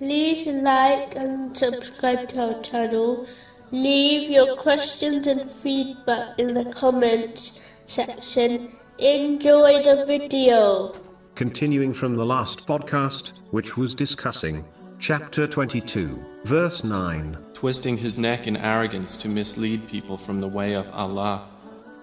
like and subscribe to our channel. Leave your questions and feedback in the comments section. Enjoy the video. Continuing from the last podcast, which was discussing chapter 22, verse 9. twisting his neck in arrogance to mislead people from the way of Allah.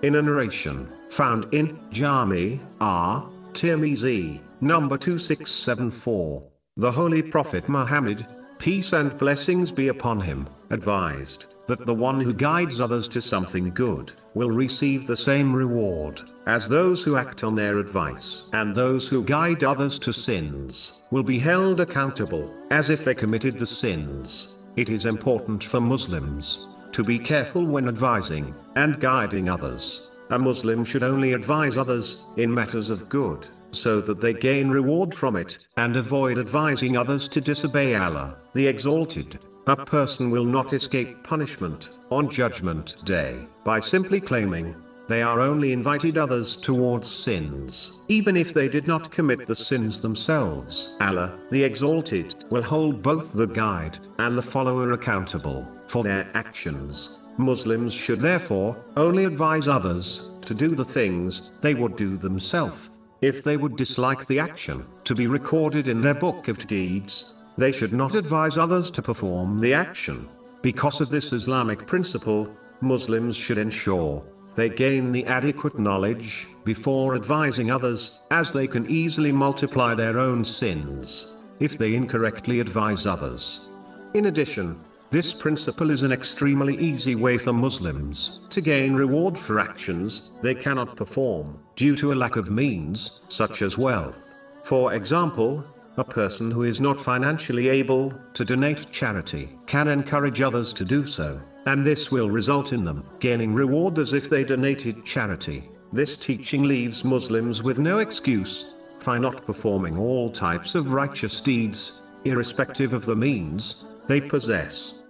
In a narration found in Jami R. Tirmizi, number 2674, the Holy Prophet Muhammad, peace and blessings be upon him, advised that the one who guides others to something good will receive the same reward as those who act on their advice, and those who guide others to sins will be held accountable as if they committed the sins. It is important for Muslims to be careful when advising and guiding others. A Muslim should only advise others in matters of good, so that they gain reward from it, and avoid advising others to disobey Allah, the Exalted. A person will not escape punishment on Judgment Day by simply claiming they are only invited others towards sins, even if they did not commit the sins themselves. Allah, the Exalted, will hold both the guide and the follower accountable for their actions. Muslims should therefore only advise others to do the things they would do themselves. If they would dislike the action to be recorded in their book of deeds, they should not advise others to perform the action. Because of this Islamic principle, Muslims should ensure they gain the adequate knowledge before advising others, as they can easily multiply their own sins if they incorrectly advise others. In addition, this principle is an extremely easy way for Muslims to gain reward for actions they cannot perform due to a lack of means, such as wealth. For example, a person who is not financially able to donate charity can encourage others to do so, and this will result in them gaining reward as if they donated charity. This teaching leaves Muslims with no excuse for not performing all types of righteous deeds, irrespective of the means they possess.